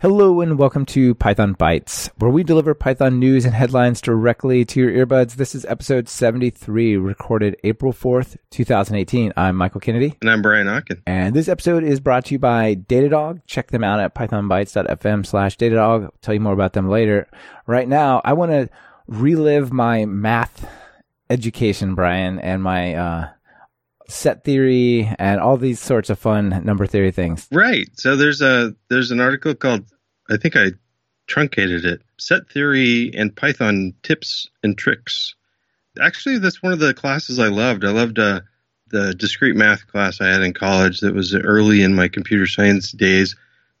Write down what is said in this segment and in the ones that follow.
Hello and welcome to Python Bytes, where we deliver Python news and headlines directly to your earbuds. This is episode 73, recorded April 4th, 2018. I'm Michael Kennedy. And I'm Brian Okken. And this episode is brought to you by Datadog. Check them out at pythonbytes.fm slash Datadog. I'll tell you more about them later. Right now, I want to relive my math education, Brian, and my, uh, set theory and all these sorts of fun number theory things. Right. So there's a there's an article called I think I truncated it. Set theory and Python tips and tricks. Actually, that's one of the classes I loved. I loved uh, the discrete math class I had in college that was early in my computer science days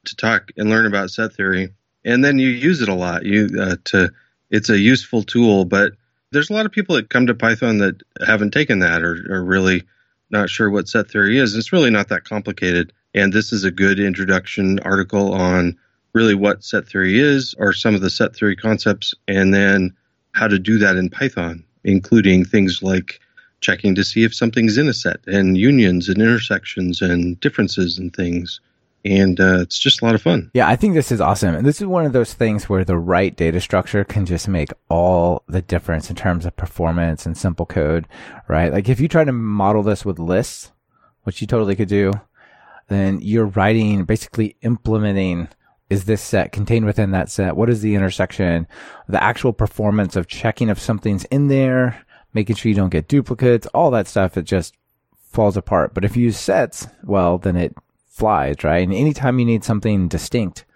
to talk and learn about set theory. And then you use it a lot. You uh, to it's a useful tool, but there's a lot of people that come to Python that haven't taken that or, or really not sure what set theory is, it's really not that complicated. And this is a good introduction article on really what set theory is or some of the set theory concepts and then how to do that in Python, including things like checking to see if something's in a set and unions and intersections and differences and things and uh, it's just a lot of fun. Yeah, I think this is awesome. And this is one of those things where the right data structure can just make all the difference in terms of performance and simple code, right? Like if you try to model this with lists, which you totally could do, then you're writing, basically implementing is this set contained within that set? What is the intersection? The actual performance of checking if something's in there, making sure you don't get duplicates, all that stuff, it just falls apart. But if you use sets, well, then it flies, right? And anytime you need something distinct,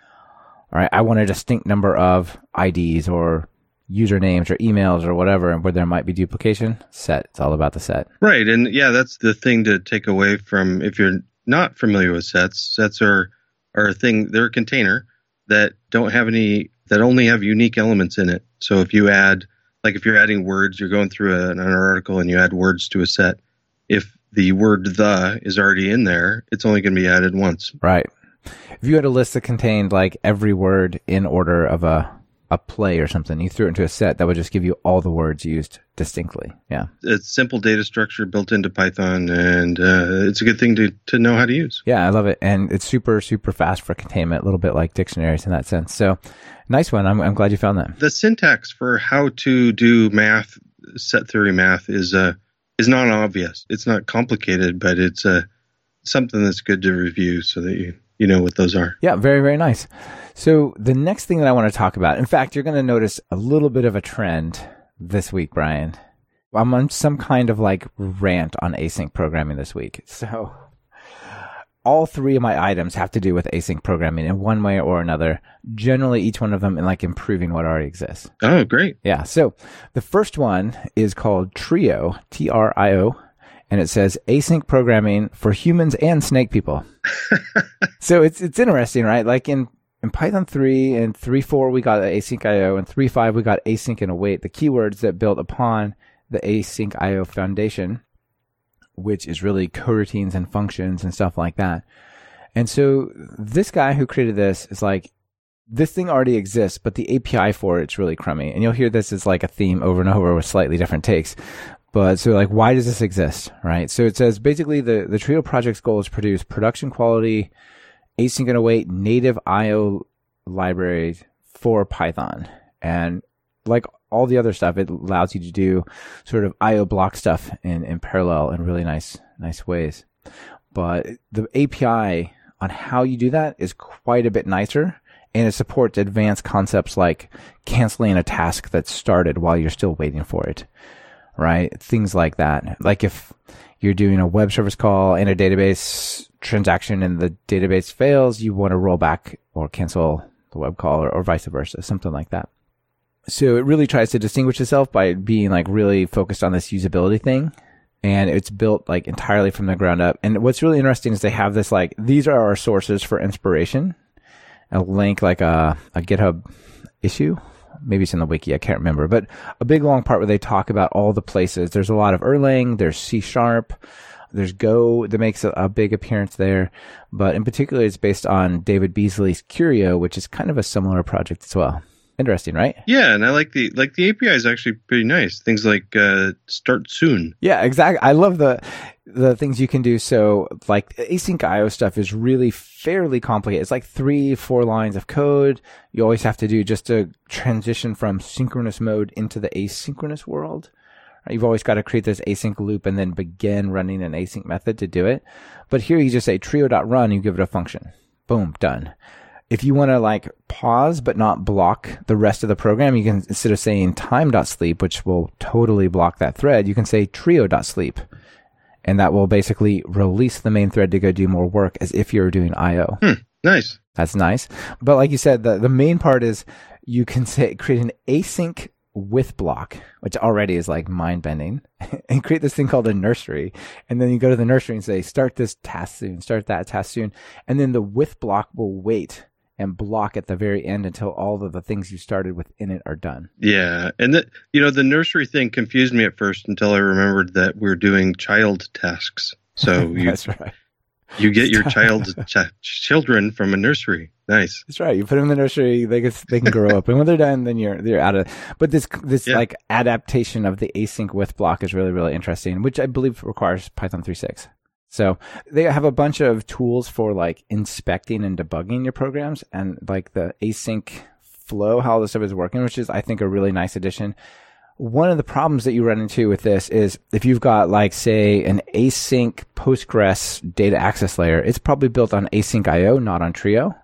all right, I want a distinct number of IDs or usernames or emails or whatever, and where there might be duplication, set. It's all about the set. Right. And yeah, that's the thing to take away from if you're not familiar with sets. Sets are, are a thing, they're a container that don't have any, that only have unique elements in it. So if you add, like if you're adding words, you're going through a, an article and you add words to a set. If the word the is already in there, it's only going to be added once. Right. If you had a list that contained like every word in order of a a play or something, you threw it into a set that would just give you all the words used distinctly. Yeah. It's simple data structure built into Python and uh, it's a good thing to, to know how to use. Yeah, I love it. And it's super, super fast for containment, a little bit like dictionaries in that sense. So nice one. I'm, I'm glad you found that. The syntax for how to do math, set theory math is uh, is not obvious. It's not complicated, but it's uh, something that's good to review so that you you know what those are. Yeah, very very nice. So the next thing that I want to talk about, in fact, you're going to notice a little bit of a trend this week, Brian. I'm on some kind of like rant on async programming this week. So all three of my items have to do with async programming in one way or another. Generally, each one of them in like improving what already exists. Oh, great. Yeah. So the first one is called Trio, T R I O, and it says async programming for humans and snake people. so it's, it's interesting, right? Like in, in Python 3 and 3.4, we got async IO and 3.5, we got async and await, the keywords that built upon the async IO foundation which is really coroutines and functions and stuff like that. And so this guy who created this is like, this thing already exists, but the API for it's really crummy. And you'll hear this as like a theme over and over with slightly different takes. But so like, why does this exist? Right. So it says basically the, the Trio project's goal is to produce production quality, async and await native IO libraries for Python. And like all the other stuff, it allows you to do sort of IO block stuff in, in parallel in really nice, nice ways. But the API on how you do that is quite a bit nicer and it supports advanced concepts like canceling a task that started while you're still waiting for it, right? Things like that. Like if you're doing a web service call and a database transaction and the database fails, you want to roll back or cancel the web call or, or vice versa, something like that so it really tries to distinguish itself by being like really focused on this usability thing. And it's built like entirely from the ground up. And what's really interesting is they have this like these are our sources for inspiration. A link like a, a github issue. Maybe it's in the wiki. I can't remember. But a big long part where they talk about all the places. There's a lot of erlang. There's c sharp. There's Go that makes a, a, big appearance there, but in particular, it's based on David Beazley's Curio, which is kind of a similar project as well. Interesting, right? Yeah, and I like the like the API is actually pretty nice. Things like uh, start soon. Yeah, exactly. I love the the things you can do. So like async IO stuff is really fairly complicated. It's like three, four lines of code. You always have to do just to transition from synchronous mode into the asynchronous world. You've always got to create this async loop and then begin running an async method to do it. But here you just say trio.run, you give it a function. Boom, done. If you want to like pause but not block the rest of the program, you can instead of saying time.sleep, which will totally block that thread, you can say trio.sleep. And that will basically release the main thread to go do more work as if you're doing IO. Hmm, nice. That's nice. But like you said, the, the main part is you can say create an async with block, which already is like mind bending, and create this thing called a nursery. And then you go to the nursery and say, start this task soon, start that task soon. And then the with block will wait and block at the very end until all of the things you started within it are done. Yeah. And that, you know, the nursery thing confused me at first until I remembered that we're doing child tasks. So you, That's right. you get your child's ch- children from a nursery. Nice. That's right. You put them in the nursery, they can they can grow up, and when they're done, then you're you're out of. But this this Yeah. like adaptation of the async with block is really really interesting, which I believe requires Python 3.6. So they have a bunch of tools for like inspecting and debugging your programs, and like the async flow, how this stuff is working, which is I think a really nice addition. One of the problems that you run into with this is if you've got like say an async Postgres data access layer, it's probably built on async IO, not on Trio.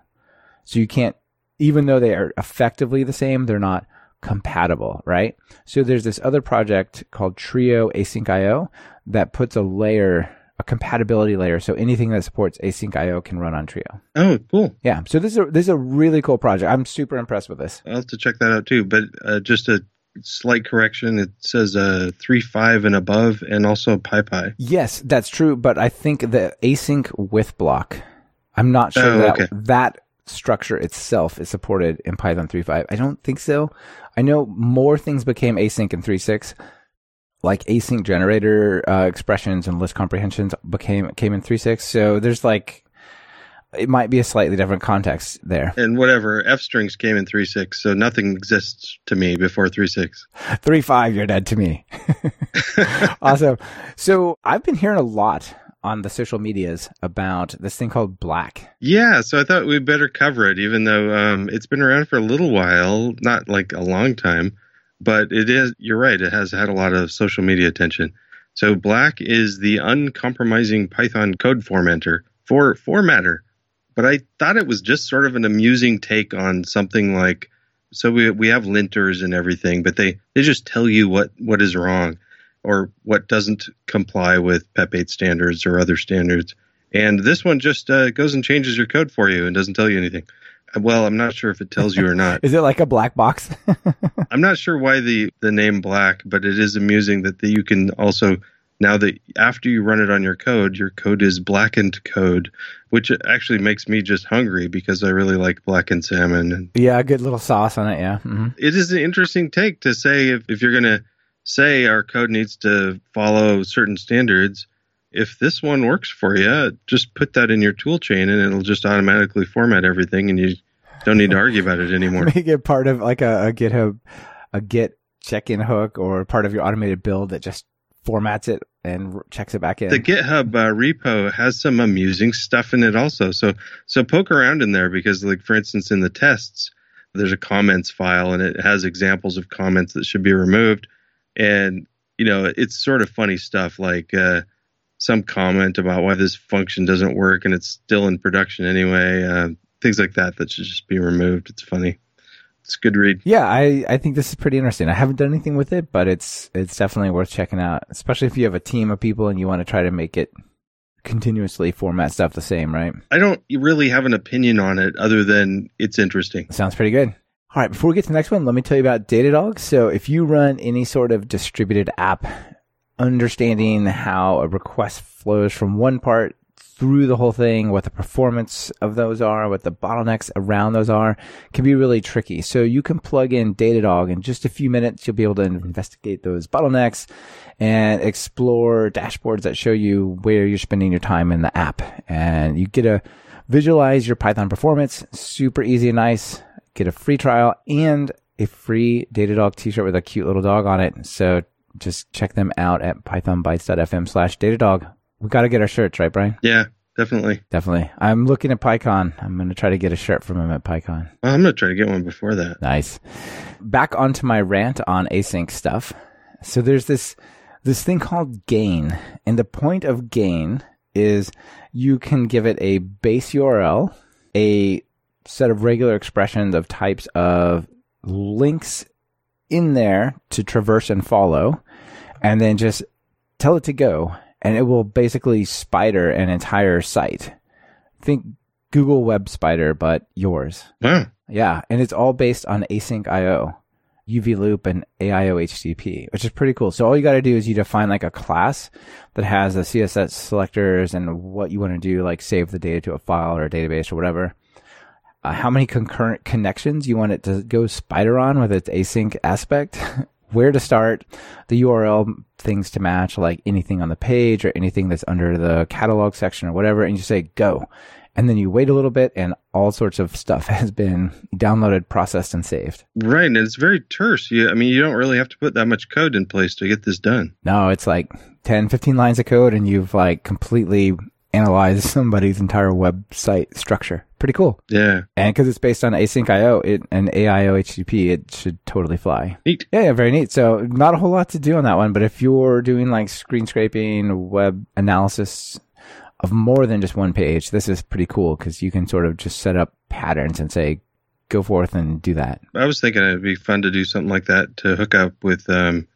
So you can't, even though they are effectively the same, they're not compatible, right? So there's this other project called Trio Async IO that puts a layer, a compatibility layer. So anything that supports async IO can run on Trio. Oh, cool. Yeah. So this is a, this is a really cool project. I'm super impressed with this. I'll have to check that out too. But uh, just a slight correction. It says uh, three five and above, and also PyPy. Yes, that's true. But I think the async with block, I'm not sure Oh, that okay. that structure itself is supported in Python 3.5. I don't think so. I know more things became async in 3.6, like async generator uh, expressions and list comprehensions became came in 3.6. So there's like it might be a slightly different context there. And whatever f strings came in three six, so nothing exists to me before three six. 3.5, you're dead to me. awesome. So I've been hearing a lot on the social medias about this thing called Black. Yeah, so I thought we'd better cover it, even though um, it's been around for a little while, not like a long time, but it is. You're right; it has had a lot of social media attention. So Black is the uncompromising Python code formatter for formatter, but I thought it was just sort of an amusing take on something like. So we we have linters and everything, but they they just tell you what what is wrong or what doesn't comply with PEP 8 standards or other standards. And this one just uh, goes and changes your code for you and doesn't tell you anything. Well, I'm not sure if it tells you or not. Is it like a black box? I'm not sure why the, the name black, but it is amusing that the, you can also, now that after you run it on your code, your code is blackened code, which actually makes me just hungry because I really like blackened salmon. Yeah, a good little sauce on it. Yeah. hmm it is an interesting take to say if, if you're going to say our code needs to follow certain standards, if this one works for you, just put that in your tool chain and it'll just automatically format everything and you don't need to argue about it anymore. Make it part of like a, a GitHub, a Git check-in hook or part of your automated build that just formats it and r- checks it back in. The GitHub uh, repo has some amusing stuff in it also. So so poke around in there because like for instance in the tests there's a comments file and it has examples of comments that should be removed and you know it's sort of funny stuff like uh, some comment about why this function doesn't work and it's still in production anyway uh, things like that that should just be removed it's funny it's a good read yeah, I, I think this is pretty interesting. I haven't done anything with it, but it's it's definitely worth checking out, especially if you have a team of people and you want to try to make it continuously format stuff the same, right? i don't really have an opinion on it other than it's interesting Sounds pretty good. All right, before we get to the next one, let me tell you about Datadog. So if you run any sort of distributed app, understanding how a request flows from one part through the whole thing, what the performance of those are, what the bottlenecks around those are, can be really tricky. So you can plug in Datadog in just a few minutes. You'll be able to investigate those bottlenecks and explore dashboards that show you where you're spending your time in the app. And you get to visualize your Python performance. Super easy and nice. Get a free trial and a free Datadog t-shirt with a cute little dog on it. So just check them out at pythonbytes.fm slash Datadog. We got to get our shirts, right, Brian? Yeah, definitely. Definitely. I'm looking at PyCon. I'm going to try to get a shirt from him at PyCon. Well, I'm going to try to get one before that. Nice. Back onto my rant on async stuff. So there's this this thing called gain, and the point of gain is you can give it a base URL, a set of regular expressions of types of links in there to traverse and follow, and then just tell it to go, and it will basically spider an entire site. Think Google Web Spider, but yours. Wow. Yeah, and it's all based on async IO. uvloop and aiohttp, which is pretty cool. So all you got to do is you define like a class that has the CSS selectors and what you want to do, like save the data to a file or a database or whatever. Uh, how many concurrent connections you want it to go spider on with its async aspect, where to start, the URL things to match, like anything on the page or anything that's under the catalog section or whatever, and you say go. And then you wait a little bit and all sorts of stuff has been downloaded processed and saved. Right and it's very terse. You, i mean you don't really have to put that much code in place to get this done. No it's like 10 15 lines of code and you've like completely analyzed somebody's entire website structure. Pretty cool. Yeah. And because it's based on async io it, and aiohttp it should totally fly. Neat. Yeah, yeah very neat. So not a whole lot to do on that one but if you're doing like screen scraping web analysis of more than just one page, this is pretty cool because you can sort of just set up patterns and say, go forth and do that. I was thinking it'd be fun to do something like that to hook up with um,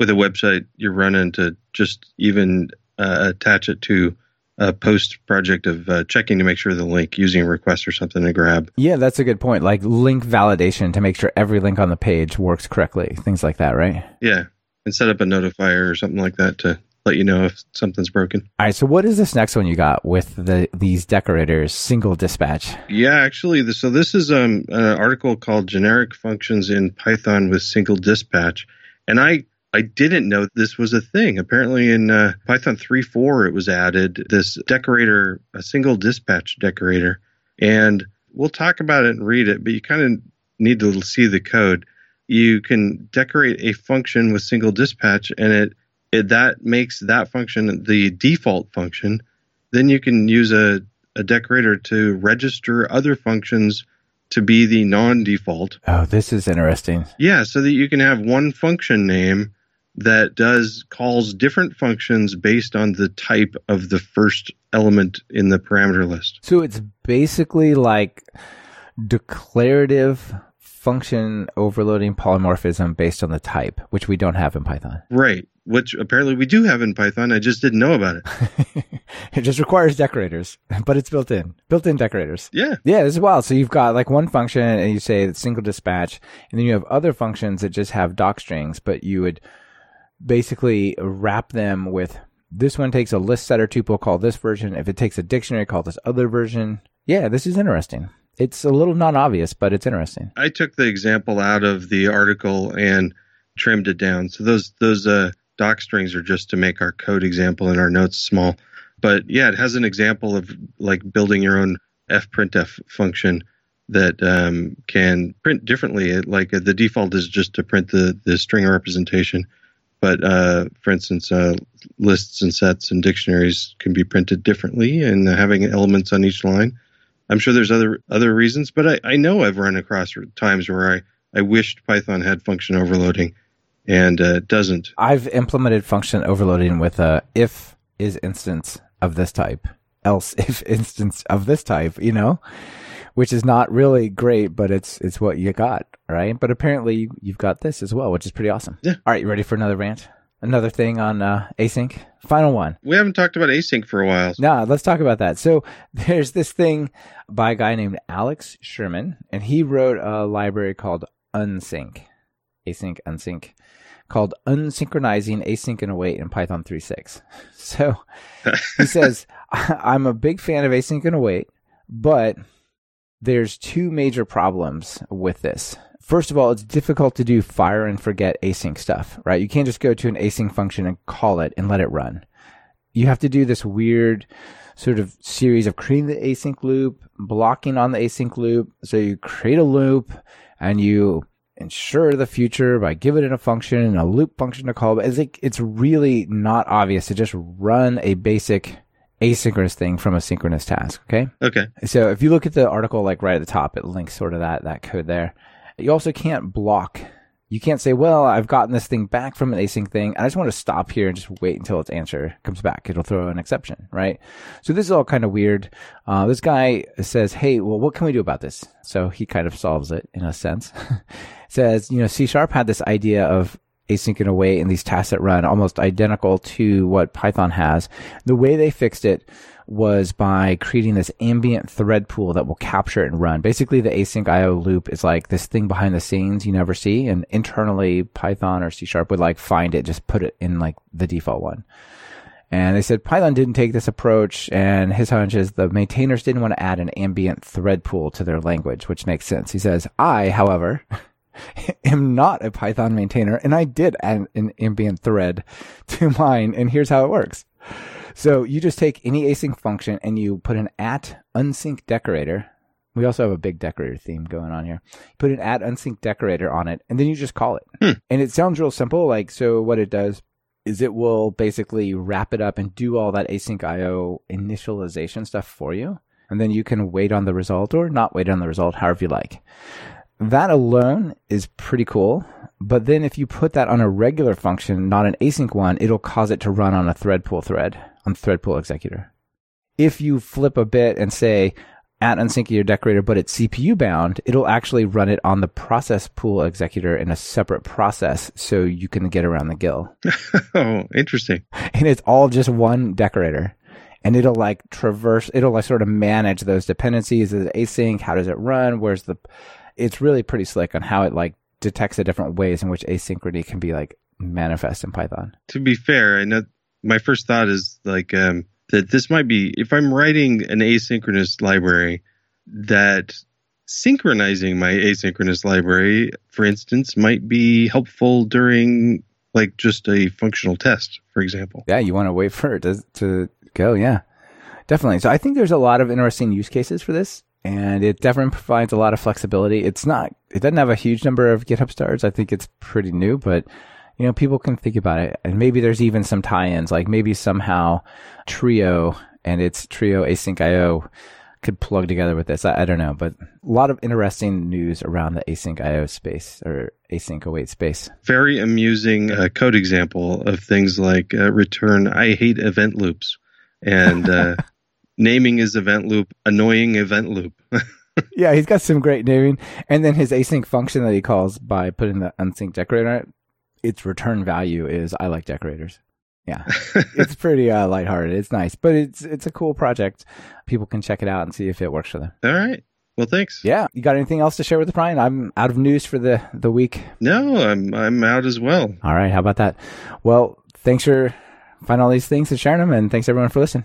with a website you're running to just even uh, attach it to a post project of uh, checking to make sure the link using a request or something to grab. Yeah, that's a good point. Like link validation to make sure every link on the page works correctly, things like that, right? Yeah, and set up a notifier or something like that to let you know if something's broken. All right. So what is this next one you got with the these decorators? Single dispatch. Yeah, actually, so this is um, an article called "Generic Functions in Python with Single Dispatch," and I I didn't know this was a thing. Apparently, in uh, Python 3.4, it was added this decorator, a single dispatch decorator, and we'll talk about it and read it. But you kind of need to see the code. You can decorate a function with single dispatch, and it it, that makes that function the default function. Then you can use a, a decorator to register other functions to be the non-default. Oh, this is interesting. Yeah, so that you can have one function name that does calls different functions based on the type of the first element in the parameter list. So it's basically like declarative function overloading polymorphism based on the type, which we don't have in Python. Right which apparently we do have in Python. I just didn't know about it. it just requires decorators, but it's built in, built in decorators. Yeah. Yeah, this is wild. So you've got like one function and you say single dispatch, and then you have other functions that just have doc strings, but you would basically wrap them with this one takes a list setter tuple, call this version. If it takes a dictionary, call this other version. Yeah, this is interesting. It's a little non obvious, but it's interesting. I took the example out of the article and trimmed it down. So those those uh, doc strings are just to make our code example and our notes small. But yeah, it has an example of like building your own fprintf function that um, can print differently. It, like the default is just to print the, the string representation. But uh, for instance, uh, lists and sets and dictionaries can be printed differently and having elements on each line. I'm sure there's other other reasons, but I, I know I've run across times where I, I wished Python had function overloading and uh, doesn't. I've implemented function overloading with a if is instance of this type, else if instance of this type, you know, which is not really great, but it's it's what you got, right? But apparently you've got this as well, which is pretty awesome. Yeah. All right, you ready for another rant? Another thing on uh, async. Final one. We haven't talked about async for a while. No, let's talk about that. So there's this thing by a guy named Alex Sherman, and he wrote a library called Unsync, async, unsync called Unsynchronizing Async and Await in Python 3.6. So he says, I'm a big fan of async and await, but there's two major problems with this. First of all, it's difficult to do fire and forget async stuff, right? You can't just go to an async function and call it and let it run. You have to do this weird sort of series of creating the async loop, blocking on the async loop. So you create a loop and you ensure the future by giving it a function and a loop function to call. But it's like it's really not obvious to just run a basic asynchronous thing from a synchronous task. Okay. Okay. So if you look at the article, like right at the top, it links sort of that that code there. You also can't block. You can't say, "Well, I've gotten this thing back from an async thing. I just want to stop here and just wait until its answer comes back. It'll throw an exception, right?" So this is all kind of weird. Uh, this guy says, "Hey, well, what can we do about this?" So he kind of solves it in a sense. says, you know, C sharp had this idea of async and await in these tasks that run almost identical to what Python has. The way they fixed it was by creating this ambient thread pool that will capture it and run. Basically, the async IO loop is like this thing behind the scenes you never see, and internally Python or C sharp would like find it, just put it in like the default one. And they said Python didn't take this approach, and his hunch is the maintainers didn't want to add an ambient thread pool to their language, which makes sense. He says, I, however, am not a Python maintainer, and I did add an ambient thread to mine, and here's how it works. So you just take any async function and you put an at unsync decorator. We also have a big decorator theme going on here. Put an at unsync decorator on it, and then you just call it. Hmm. And it sounds real simple. Like, so what it does is it will basically wrap it up and do all that async IO initialization stuff for you. And then you can wait on the result or not wait on the result, however you like. That alone is pretty cool. But then if you put that on a regular function, not an async one, it'll cause it to run on a thread pool thread on thread pool executor. If you flip a bit and say at unsync your decorator, but it's CPU bound, it'll actually run it on the process pool executor in a separate process so you can get around the GIL. oh, interesting. And it's all just one decorator. And it'll like traverse, it'll like sort of manage those dependencies. Is it async? How does it run? Where's the, it's really pretty slick on how it like detects the different ways in which asynchrony can be like manifest in Python. To be fair, I know my first thought is like um, that this might be if I'm writing an asynchronous library that synchronizing my asynchronous library, for instance, might be helpful during like just a functional test, for example. Yeah, you want to wait for it to, to go. Yeah, definitely. So I think there's a lot of interesting use cases for this and it definitely provides a lot of flexibility. It's not, it doesn't have a huge number of GitHub stars. I think it's pretty new, but you know, people can think about it. And maybe there's even some tie-ins, like maybe somehow Trio and its Trio Async IO could plug together with this. I, I, don't know, but a lot of interesting news around the async IO space or async await space. Very amusing uh, code example of things like uh, return I hate event loops and uh, naming his event loop annoying event loop. yeah, he's got some great naming. And then his async function that he calls by putting the unsync decorator on it, its return value is I like decorators. Yeah, it's pretty uh, lighthearted. It's nice, but it's it's a cool project. People can check it out and see if it works for them. All right. Well, thanks. Yeah, you got anything else to share with Brian? I'm out of news for the the week. No, I'm I'm out as well. All right. How about that? Well, thanks for finding all these things and sharing them, and thanks everyone for listening.